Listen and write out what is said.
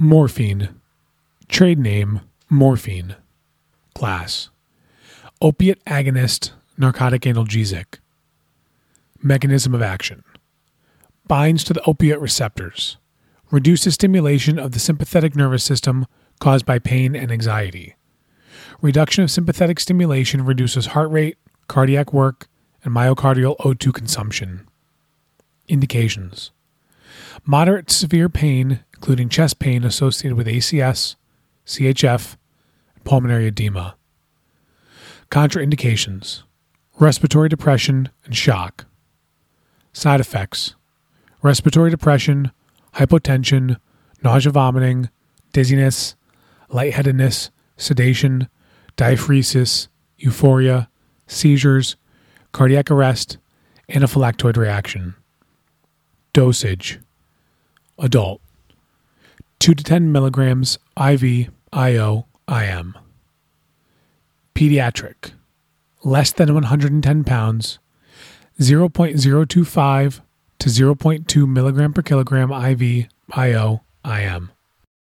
Morphine. Trade name Morphine. Class Opiate agonist, narcotic analgesic. Mechanism of action Binds to the opiate receptors. Reduces stimulation of the sympathetic nervous system caused by pain and anxiety. Reduction of sympathetic stimulation reduces heart rate, cardiac work, and myocardial O2 consumption. Indications Moderate severe pain, including chest pain associated with ACS, CHF, and pulmonary edema. Contraindications respiratory depression and shock. Side effects respiratory depression, hypotension, nausea, vomiting, dizziness, lightheadedness, sedation, diaphoresis, euphoria, seizures, cardiac arrest, anaphylactoid reaction. Dosage Adult 2 to 10 milligrams IV, IO, IM. Pediatric less than 110 pounds, 0.025 to 0.2 milligram per kilogram IV, IO, IM.